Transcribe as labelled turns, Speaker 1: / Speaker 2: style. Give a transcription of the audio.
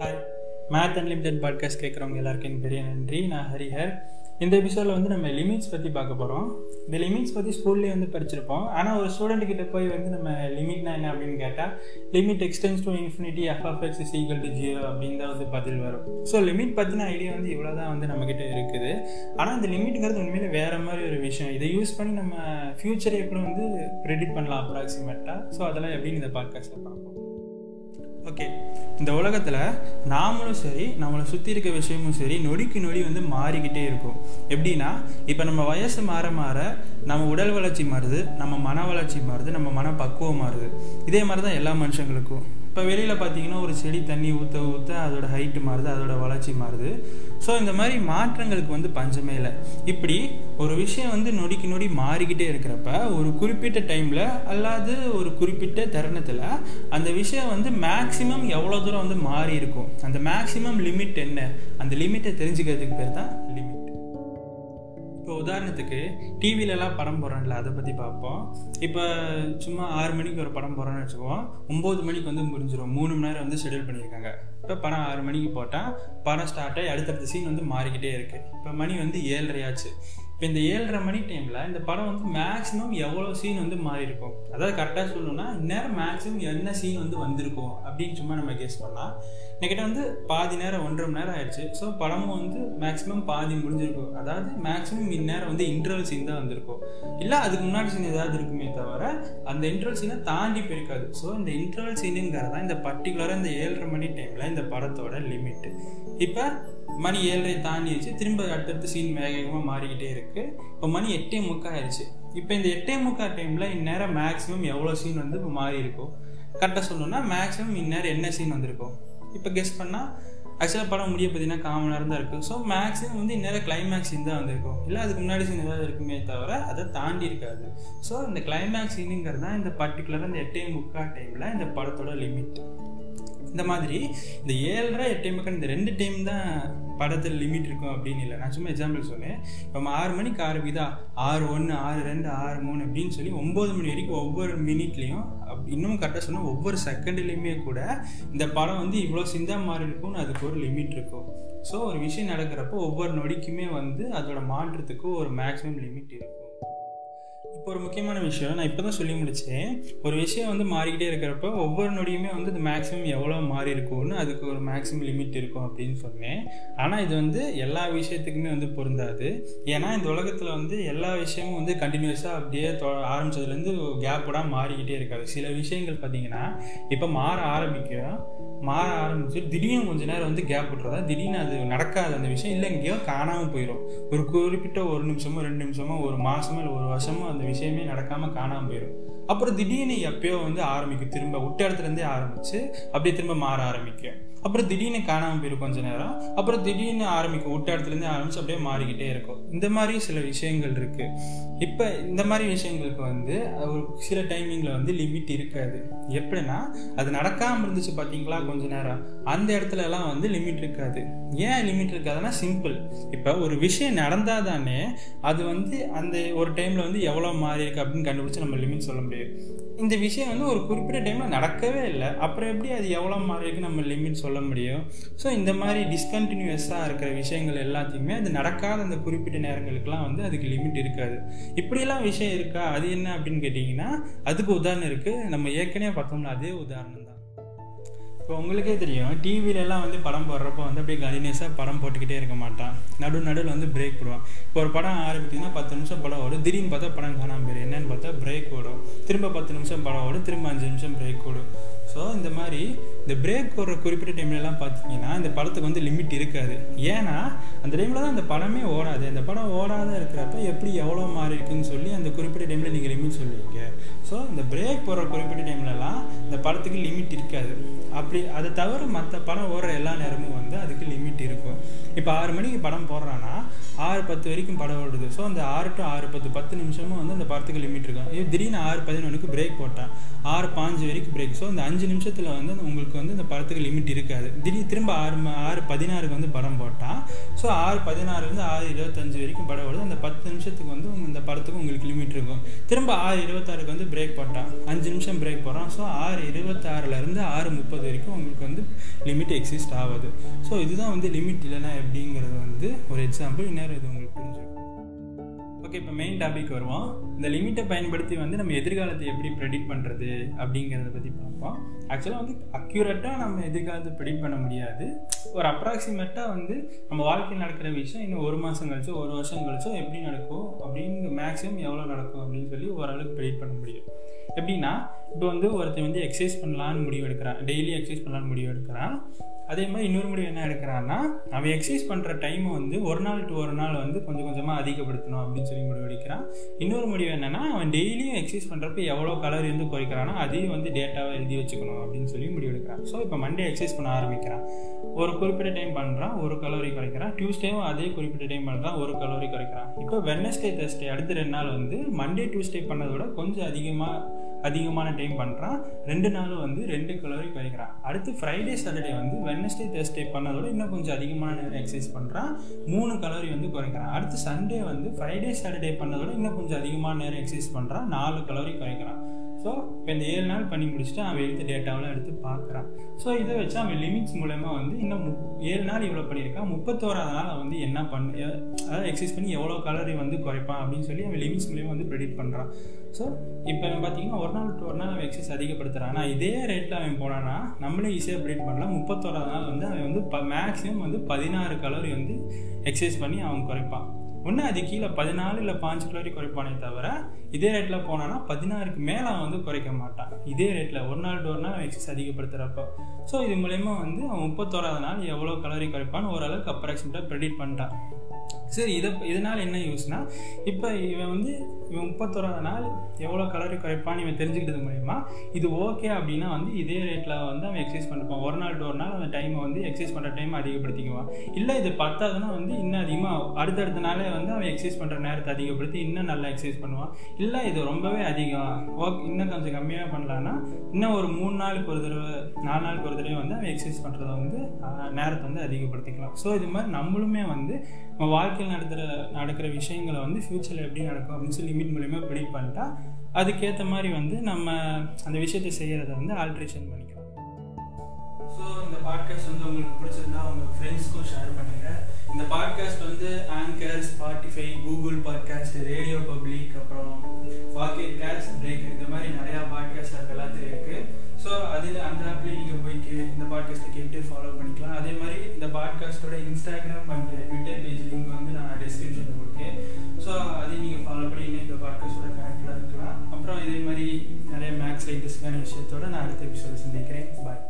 Speaker 1: Hi math unlimited podcast கேட்குறவங்க எல்லாருக்கும் எனக்கு பெரிய நன்றி. நான் ஹரிஹர் இந்த எபிசோடில் வந்து நம்ம லிமிட்ஸ் பற்றி பார்க்க போகிறோம் இந்த லிமிட்ஸ் பற்றி ஸ்கூல்லேயே வந்து படிச்சிருப்போம். ஆனால் ஒரு ஸ்டூடெண்ட் போய் வந்து நம்ம லிமிட்னா என்ன அப்படின்னு கேட்டால் limit x tends to infinity f of x is equal to zero அப்படின்னு தான் வந்து பதில் வரும். ஸோ லிமிட் பற்றின ஐடியா வந்து இவ்வளோ தான் வந்து நம்மக்கிட்ட இருக்குது. ஆனால் அந்த லிமிட்டுங்கிறது உண்மையிலே வேறு மாதிரி ஒரு விஷயம். இதை யூஸ் பண்ணி நம்ம ஃப்யூச்சரை எப்படி வந்து ப்ரெடிக்ட் பண்ணலாம் அப்ராக்சிமேட்டாக ஸோ அதெல்லாம் எப்படின்னு இந்த பாட்காஸ்ட்டில் பார்ப்போம்? ஓகே இந்த உலகத்தில் நாமளும் சரி நம்மளை சுற்றி இருக்க விஷயமும் சரி நொடிக்கு நொடி வந்து மாறிக்கிட்டே இருக்கும். எப்படின்னா இப்போ நம்ம வயசு மாற மாற நம்ம உடல் வளர்ச்சி மாறுது நம்ம மன வளர்ச்சி மாறுது நம்ம மன பக்குவம் மாறுது. இதே மாதிரி தான் எல்லா மனுஷங்களுக்கும். இப்போ வெளியில் பார்த்தீங்கன்னா ஒரு செடி தண்ணி ஊற்ற ஊற்ற அதோட ஹைட்டு மாறுது அதோட வளர்ச்சி மாறுது. ஸோ இந்த மாதிரி மாற்றங்களுக்கு வந்து பஞ்சமே இல்லை. இப்படி ஒரு விஷயம் வந்து நொடிக்கு நொடி மாறிக்கிட்டே இருக்கிறப்ப ஒரு குறிப்பிட்ட டைமில் அல்லாது ஒரு குறிப்பிட்ட தருணத்தில் அந்த விஷயம் வந்து மேக்ஸிமம் எவ்வளோ தூரம் வந்து மாறி இருக்கும்? அந்த மேக்ஸிமம் லிமிட் என்ன? அந்த லிமிட்டை தெரிஞ்சுக்கிறதுக்கு பேர் தான் லிமிட் இப்போ உதாரணத்துக்கு டிவிலலாம் படம் போடுறோம்ல அதை பற்றி பார்ப்போம். இப்போ சும்மா ஆறு மணிக்கு ஒரு படம் போடுறோன்னு வச்சுக்குவோம். ஒம்பது மணிக்கு வந்து முடிஞ்சிடும் மூணு மணி நேரம் வந்து ஷெடியூல் பண்ணியிருக்காங்க. இப்போ படம் ஆறு மணிக்கு போட்டால் படம் ஸ்டார்ட் ஆகி அடுத்தடுத்த சீன் வந்து மாறிக்கிட்டே இருக்குது இப்போ மணி வந்து ஏழரையாச்சு. இப்போ இந்த ஏழரை மணி டைமில் இந்த படம் வந்து மேக்ஸிமம் எவ்வளோ சீன் வந்து மாறி இருக்கும் அதாவது கரெக்டாக சொல்லணும்னா இந்நேரம் மேக்ஸிமம் என்ன சீன் வந்து வந்திருக்கும் அப்படின்னு சும்மா நம்ம கேஸ் பண்ணலாம். என்கிட்ட வந்து பாதி நேரம் ஒன்றரை மணி நேரம் ஆயிடுச்சு. ஸோ படமும் வந்து மேக்ஸிமம் பாதி முடிஞ்சிருக்கும். அதாவது மேக்ஸிமம் இந்நேரம் வந்து இன்டர்வல் சீன் தான் வந்திருக்கும். இல்லை அதுக்கு முன்னாடி சீன் ஏதாவது இருக்குமே தவிர அந்த இன்டர்வல் சீனை தாண்டி போயிருக்காது. ஸோ இந்த இன்டர்வல் சீனுங்கிறது தான் இந்த பர்டிகுலராக இந்த ஏழரை மணி டைமில் இந்த படத்தோட லிமிட்டு இப்போ மணி ஏழரை தாண்டிடுச்சு. திரும்ப அடுத்தடுத்து சீன் வேகமாக மாறிக்கிட்டே இருக்கு. இப்போ மணி எட்டே முக்கா ஆயிடுச்சு. இப்போ இந்த எட்டே முக்கா டைமில் இந்நேரம் மேக்ஸிமம் எவ்வளோ சீன் வந்து இப்போ மாறி இருக்கும் கரெக்டாக சொல்லணும்னா மேக்ஸிமம் இந்நேரம் என்ன சீன் வந்திருக்கும் இப்போ கெஸ் பண்ணால் ஆக்சுவலாக படம் முடிய பார்த்தீங்கன்னா காமன் நேரம் தான் இருக்கும் ஸோ மேக்ஸிமம் வந்து இந்நேரம் கிளைமேக்ஸ் சீன் தான் வந்திருக்கும் இல்லை அதுக்கு முன்னாடி சீன் ஏதாவது இருக்குமே தவிர அதை தாண்டி இருக்காது. ஸோ இந்த கிளைமேக்ஸ் சீனுங்கிறது தான் இந்த பர்டிகுலராக இந்த எட்டே முக்கா டைமில் இந்த படத்தோட லிமிட் இந்த மாதிரி இந்த ஏழரை எட்டே முக்கால் இந்த ரெண்டு டைம் தான் படத்தில் லிமிட் இருக்கும் அப்படின்னு இல்லை. நான் சும்மா எக்ஸாம்பிள் சொன்னேன். இப்போ நம்ம ஆறு மணிக்கு ஆரம்பிக்குதா? ஆறு ஒன்று ஆறு ரெண்டு ஆறு மூணு அப்படின்னு சொல்லி ஒம்பது மணி வரைக்கும் ஒவ்வொரு மினிட்லேயும் இன்னும் கரெக்டாக சொன்னால் ஒவ்வொரு செகண்ட்லேயுமே கூட இந்த படம் வந்து இவ்வளோ சிந்தா மாறி இருக்கும்னு அதுக்கு ஒரு லிமிட் இருக்கும். ஸோ ஒரு விஷயம் நடக்கிறப்போ ஒவ்வொரு நொடிக்குமே வந்து அதோட மாற்றத்துக்கு ஒரு மேக்ஸிமம் லிமிட் இருக்கும். இப்போ ஒரு முக்கியமான விஷயம் நான் இப்போ தான் சொல்லி முடித்தேன் ஒரு விஷயம் வந்து மாறிக்கிட்டே இருக்கிறப்ப ஒவ்வொரு நொடியுமே வந்து இது மேக்ஸிமம் எவ்வளோ மாறி இருக்கும்னு அதுக்கு ஒரு மேக்ஸிமம் லிமிட் இருக்கும் அப்படின்னு சொன்னேன். ஆனால் இது வந்து எல்லா விஷயத்துக்குமே வந்து பொருந்தாது. ஏன்னா இந்த உலகத்தில் வந்து எல்லா விஷயமும் வந்து கண்டினியூஸாக அப்படியே ஆரம்பிச்சதுலேருந்து கேப் விடாமல் மாறிக்கிட்டே இருக்காது. சில விஷயங்கள் பார்த்தீங்கன்னா இப்போ மாற ஆரம்பிக்கும். மாற ஆரம்பிச்சு திடீர்னு கொஞ்ச நேரம் வந்து கேப் விட்டுறதா திடீர்னு அது நடக்காது அந்த விஷயம். இல்லை எங்கேயோ காணாமல் போயிடும் ஒரு குறிப்பிட்ட ஒரு நிமிஷமோ ரெண்டு நிமிஷமோ ஒரு மாதமோ இல்லை ஒரு வருஷமோ அந்த விஷயமே நடக்காமல் காணாமல் போயிடும் அப்புறம் திடீர்னு எப்பயோ வந்து ஆரம்பிக்கும். திரும்ப விட்ட இடத்துலேருந்தே ஆரம்பித்து அப்படியே திரும்ப மாற ஆரம்பிக்கும். அப்புறம் திடீர்னு காணாமல் போயிடும் கொஞ்ச நேரம். அப்புறம் திடீர்னு ஆரம்பிக்கும். விட்ட இடத்துலேருந்து ஆரம்பிச்சு அப்படியே மாறிக்கிட்டே இருக்கும். இந்த மாதிரி சில விஷயங்கள் இருக்குது இப்போ இந்த மாதிரி விஷயங்களுக்கு வந்து ஒரு சில டைமிங்கில் வந்து லிமிட் இருக்காது. எப்படின்னா அது நடக்காமல் இருந்துச்சு பார்த்தீங்களா கொஞ்ச நேரம். அந்த இடத்துலலாம் வந்து லிமிட் இருக்காது. ஏன் லிமிட் இருக்காதுன்னா சிம்பிள் இப்போ ஒரு விஷயம் நடந்தால் தானே அது வந்து அந்த ஒரு டைமில் வந்து எவ்வளோ மாறி இருக்கு அப்படின்னு கண்டுபிடிச்சி நம்ம லிமிட் சொல்ல முடியும். இந்த விஷயம் வந்து ஒரு குறிப்பிட்ட டைமில் நடக்கவே இல்லை. அப்புறம் எப்படி அது எவ்வளோ மாறிக்கு நம்ம லிமிட் சொல்ல முடியும்? ஸோ இந்த மாதிரி டிஸ்கண்டினியூஸாக இருக்கிற விஷயங்கள் எல்லாத்தையுமே அது நடக்காத அந்த குறிப்பிட்ட நேரங்களுக்குலாம் வந்து அதுக்கு லிமிட் இருக்காது. இப்படிலாம் விஷயம் இருக்கா? அது என்ன அப்படின்னு கேட்டிங்கன்னா அதுக்கு உதாரணம் இருக்குது நம்ம ஏற்கனவே பார்த்தோம்னா அதே உதாரணம் தான் இப்போ உங்களுக்கே தெரியும் டிவிலெலாம் வந்து படம் போடுறப்போ வந்து அப்படியே கண்டினியூஸாக படம் போட்டுக்கிட்டே இருக்க மாட்டான். நடு நடுவில் வந்து பிரேக் போடுவான். இப்போ ஒரு படம் ஆரம்பித்தீங்கன்னா பத்து நிமிஷம் படம் ஓடும். திடீர்னு பார்த்தா படம் காணாமல் போயிடும். என்னென்னு பார்த்தா பிரேக் ஓடும். திரும்ப பத்து நிமிஷம் படம் ஓடும். திரும்ப அஞ்சு நிமிஷம் பிரேக் ஓடும். ஸோ இந்த மாதிரி இந்த பிரேக் போடுற குறிப்பிட்ட டைம்லலாம் பார்த்தீங்கன்னா இந்த படத்துக்கு வந்து லிமிட் இருக்காது. ஏன்னா அந்த டைமில் தான் அந்த படமே ஓடாது. அந்த படம் ஓடாத இருக்கிறப்ப எப்படி எவ்வளோ மாறி இருக்குன்னு சொல்லி அந்த குறிப்பிட்ட டைமில் நீங்கள் லிமிட் சொல்லுவீங்க. ஸோ இந்த பிரேக் போடுற குறிப்பிட்ட டைம்லலாம் இந்த படத்துக்கு லிமிட் இருக்காது. அப்படி அதை தவிர மற்ற படம் ஓடுற எல்லா நேரமும் வந்து அதுக்கு லிமிட் இருக்கும். இப்போ ஆறு மணிக்கு படம் போடுறான்னா ஆறு பத்து வரைக்கும் படம் ஓடுது. ஸோ அந்த ஆறு டு ஆறு பத்து பத்து நிமிஷமும் வந்து அந்த படத்துக்கு லிமிட் இருக்கும். இது திடீர்னு ஆறு பதினொன்றுக்கு பிரேக் போட்டான் ஆறு பாஞ்சு வரைக்கும் பிரேக் ஸோ அந்த அஞ்சு நிமிஷத்தில் வந்து உங்களுக்கு வந்து இந்த படத்துக்கு லிமிட் இருக்காது. திடீர் திரும்ப ஆறு ஆறு பதினாறுக்கு வந்து படம் போட்டால் ஸோ ஆறு பதினாறுலேருந்து ஆறு இருபத்தஞ்சு வரைக்கும் படம் வருது. அந்த பத்து நிமிஷத்துக்கு வந்து இந்த படத்துக்கு உங்களுக்கு லிமிட் இருக்கும். திரும்ப ஆறு இருபத்தாறுக்கு வந்து பிரேக் போட்டான் அஞ்சு நிமிஷம் பிரேக் போடுறான் ஸோ ஆறு இருபத்தாறுலேருந்து ஆறு முப்பது வரைக்கும் உங்களுக்கு வந்து லிமிட் எக்ஸிஸ்ட் ஆகுது. ஸோ இதுதான் வந்து லிமிட் இல்லைன்னா எப்படிங்கிறது வந்து ஒரு எக்ஸாம்பிள் இன்னொரு இது உங்களுக்கு புரிஞ்சுக்கும் ஓகே இப்போ மெயின் டாபிக் வருவோம். இந்த லிமிட்டை பயன்படுத்தி வந்து நம்ம எதிர்காலத்தை எப்படி ப்ரெடிக்ட் பண்ணுறது அப்படிங்கிறத பற்றி பார்ப்போம். ஆக்சுவலாக வந்து அக்யூரேட்டாக நம்ம எதிர்காலத்தை ப்ரெடிக்ட் பண்ண முடியாது. ஒரு அப்ராக்சிமேட்டாக வந்து நம்ம வாழ்க்கையில் நடக்கிற விஷயம் இன்னும் ஒரு மாதம் கழிச்சோ ஒரு வருஷம் கழிச்சோ எப்படி நடக்கும் அப்படின்னு மேக்ஸிமம் எவ்வளோ நடக்கும் அப்படின்னு சொல்லி ஓரளவுக்கு ப்ரெடிக்ட் பண்ண முடியும். எப்படின்னா இப்போ வந்து ஒருத்தர் வந்து எக்ஸசைஸ் பண்ணலான்னு முடிவு எடுக்கிறான். டெய்லி எக்ஸசைஸ் பண்ணலான்னு முடிவு எடுக்கிறான். அதே மாதிரி இன்னொரு முடிவு என்ன எடுக்கிறான்னா அவன் எக்ஸசைஸ் பண்ணுற டைம் வந்து ஒரு நாள் டு ஒரு நாள் வந்து கொஞ்சம் கொஞ்சமாக அதிகப்படுத்தணும் அப்படின்னு சொல்லி முடிவு எடுக்கிறான். இன்னொரு முடிவு என்னென்னா அவன் டெய்லியும் எக்ஸசைஸ் பண்ணுறப்ப எவ்வளோ கலரி வந்து குறைக்கிறானோ அதையும் வந்து டேட்டாவை எழுதி வச்சுக்கணும் அப்படின்னு சொல்லி முடிவு எடுக்கிறான். ஸோ இப்போ மண்டே எக்ஸசைஸ் பண்ண ஆரம்பிக்கிறான். ஒரு குறிப்பிட்ட டைம் பண்ணுறான் ஒரு கலோரி குறைக்கிறான். டியூஸ்டேவும் அதே குறிப்பிட்ட டைம் பண்ணுறான் ஒரு கலோரி குறைக்கிறான். இப்போ வெட்னஸ்டே தேர்ஸ்டே அடுத்த ரெண்டு நாள் வந்து மண்டே டியூஸ்டே பண்ணதை விட கொஞ்சம் அதிகமாக அதிகமான டைம் பண்ணுறான் ரெண்டு நாளும் வந்து ரெண்டு கலோரி குறைக்கிறான். அடுத்து ஃப்ரைடே சாட்டர்டே வந்து வெனஸ்டே தேர்ஸ்டே பண்ணதோட இன்னும் கொஞ்சம் அதிகமான நேரம் எக்ஸசைஸ் பண்ணுறான் மூணு கலோரி வந்து குறைக்கிறான். அடுத்து சண்டே வந்து ஃப்ரைடே சாட்டர்டே பண்ணதோட இன்னும் கொஞ்சம் அதிகமான நேரம் எக்ஸசைஸ் பண்ணுறான் நாலு கலோரி குறைக்கிறான். ஸோ இப்போ இந்த ஏழு நாள் பண்ணி முடிச்சுட்டு அவன் எடுத்த டேட்டாவெலாம் எடுத்து பார்க்குறான் ஸோ இதை வச்சு அவன் லிமிட்ஸ் மூலயமா வந்து இன்னும் ஏழு நாள் இவ்வளோ பண்ணியிருக்கான். முப்பத்தோராது நாள் அவன் வந்து என்ன பண்ண அதாவது எக்ஸசைஸ் பண்ணி எவ்வளோ கலரி வந்து குறைப்பான் அப்படின்னு சொல்லி அவன் லிமிட்ஸ் மூலியமாக வந்து ப்ரெடிக்ட் பண்ணுறான் ஸோ இப்போ அவன் பார்த்தீங்கன்னா ஒரு நாள் டூ ஒரு நாள் அவன் எக்ஸசைஸ் அதிகப்படுத்துகிறான் ஆனால் இதே ரேட்டில் அவன் போனான்னா நம்மளே ஈஸியாக ப்ரெடிக்ட் பண்ணலாம். முப்பத்தோராது நாள் வந்து அவன் வந்து ப மேக்ஸிமம் வந்து பதினாறு கலோரி வந்து எக்ஸசைஸ் பண்ணி அவன் குறைப்பான். ஒன்று அது கீழே பதினாலு இல்லை பாஞ்சு கலோரி குறைப்பானே தவிர இதே ரேட்டில் போனான்னா பதினாறுக்கு மேலே அவன் வந்து குறைக்க மாட்டான். இதே ரேட்டில் ஒரு நாள் டோர் ஒரு நாள் எக்ஸஸ் அதிகப்படுத்துகிறப்ப ஸோ இது மூலயமா வந்து அவன் முப்பத்தோராது நாள் எவ்வளோ கலோரி குறைப்பான்னு ஓரளவுக்கு அப்ராக்சிமேட்டாக ப்ரெடிட் பண்ணிட்டான். சரி இதை இதனால் என்ன யூஸ்னால் இப்போ இவன் வந்து இவன் முப்பத்தோராது நாள் எவ்வளோ கலரி குறைப்பான்னு இவன் தெரிஞ்சுக்கிட்டது மூலயமா இது ஓகே அப்படின்னா வந்து இதே ரேட்டில் வந்து அவன் எக்ஸசைஸ் பண்ணிருப்பான் ஒரு நாள் ஒரு நாள் அந்த டைமை வந்து எக்ஸசைஸ் பண்ணுற டைம் அதிகப்படுத்திக்குவான். இல்லை இது பத்தாதுன்னா வந்து இன்னும் அதிகமாக அடுத்தடுத்த நாளே வந்து அவன் எக்ஸசைஸ் பண்ணுற நேரத்தை அதிகப்படுத்தி இன்னும் நல்லா எக்ஸசைஸ் பண்ணுவான். இல்லை இது ரொம்பவே அதிகம். ஓகே இன்னும் கொஞ்சம் கம்மியாக பண்ணலான்னா இன்னும் ஒரு மூணு நாளுக்கு ஒரு தடவை நாலு நாளுக்கு ஒரு தடவை வந்து அவன் எக்ஸசைஸ் பண்ணுறத வந்து நேரத்தை வந்து அதிகப்படுத்திக்கலாம். ஸோ இது மாதிரி நம்மளுமே வந்து நம்ம வாழ்க்கையில் நடத்துகிற நடக்கிற விஷயங்களை வந்து ஃப்யூச்சரில் எப்படி நடக்கும் அப்படின்னு சொல்லி லிமிட் மூலிமா ப்ரிடிக் பண்ணிட்டா அதுக்கேற்ற மாதிரி வந்து நம்ம அந்த விஷயத்தை செய்கிறத வந்து ஆல்ட்ரேஷன் பண்ணிக்கலாம். ஸோ இந்த பாட்காஸ்ட் வந்து உங்களுக்கு பிடிச்சிருந்தா உங்கள் ஃப்ரெண்ட்ஸ்க்கும் ஷேர் பண்ணுங்கள் இந்த பாட்காஸ்ட் வந்து Anchor Spotify Google podcast Radio Public அப்புறம் பாக்கெட் கேஸ் பிரேக் இந்த மாதிரி நிறையா பாட்காஸ்ட் ஆப் எல்லாத்தையும் இருக்குது ஸோ அதில் அந்த ஆப்லேயும் நீங்கள் போய் இந்த பாட்காஸ்ட்டை கேட்டு ஃபாலோ பண்ணிக்கலாம். அதே மாதிரி இந்த பாட்காஸ்ட்டோட Instagram and Twitter page link வந்து நான் டிஸ்கிரிப்ஷனில் கொடுத்தேன். ஸோ அதை நீங்கள் ஃபாலோ பண்ணி இன்னும் இந்த பாட்காஸ்ட்டோட கனெக்டாக இருக்கலாம். அப்புறம் இதே மாதிரி நிறைய மேக்ஸ் லைட்டஸ்டான விஷயத்தோட நான் அடுத்த எபிசோட சந்திக்கிறேன். பாய்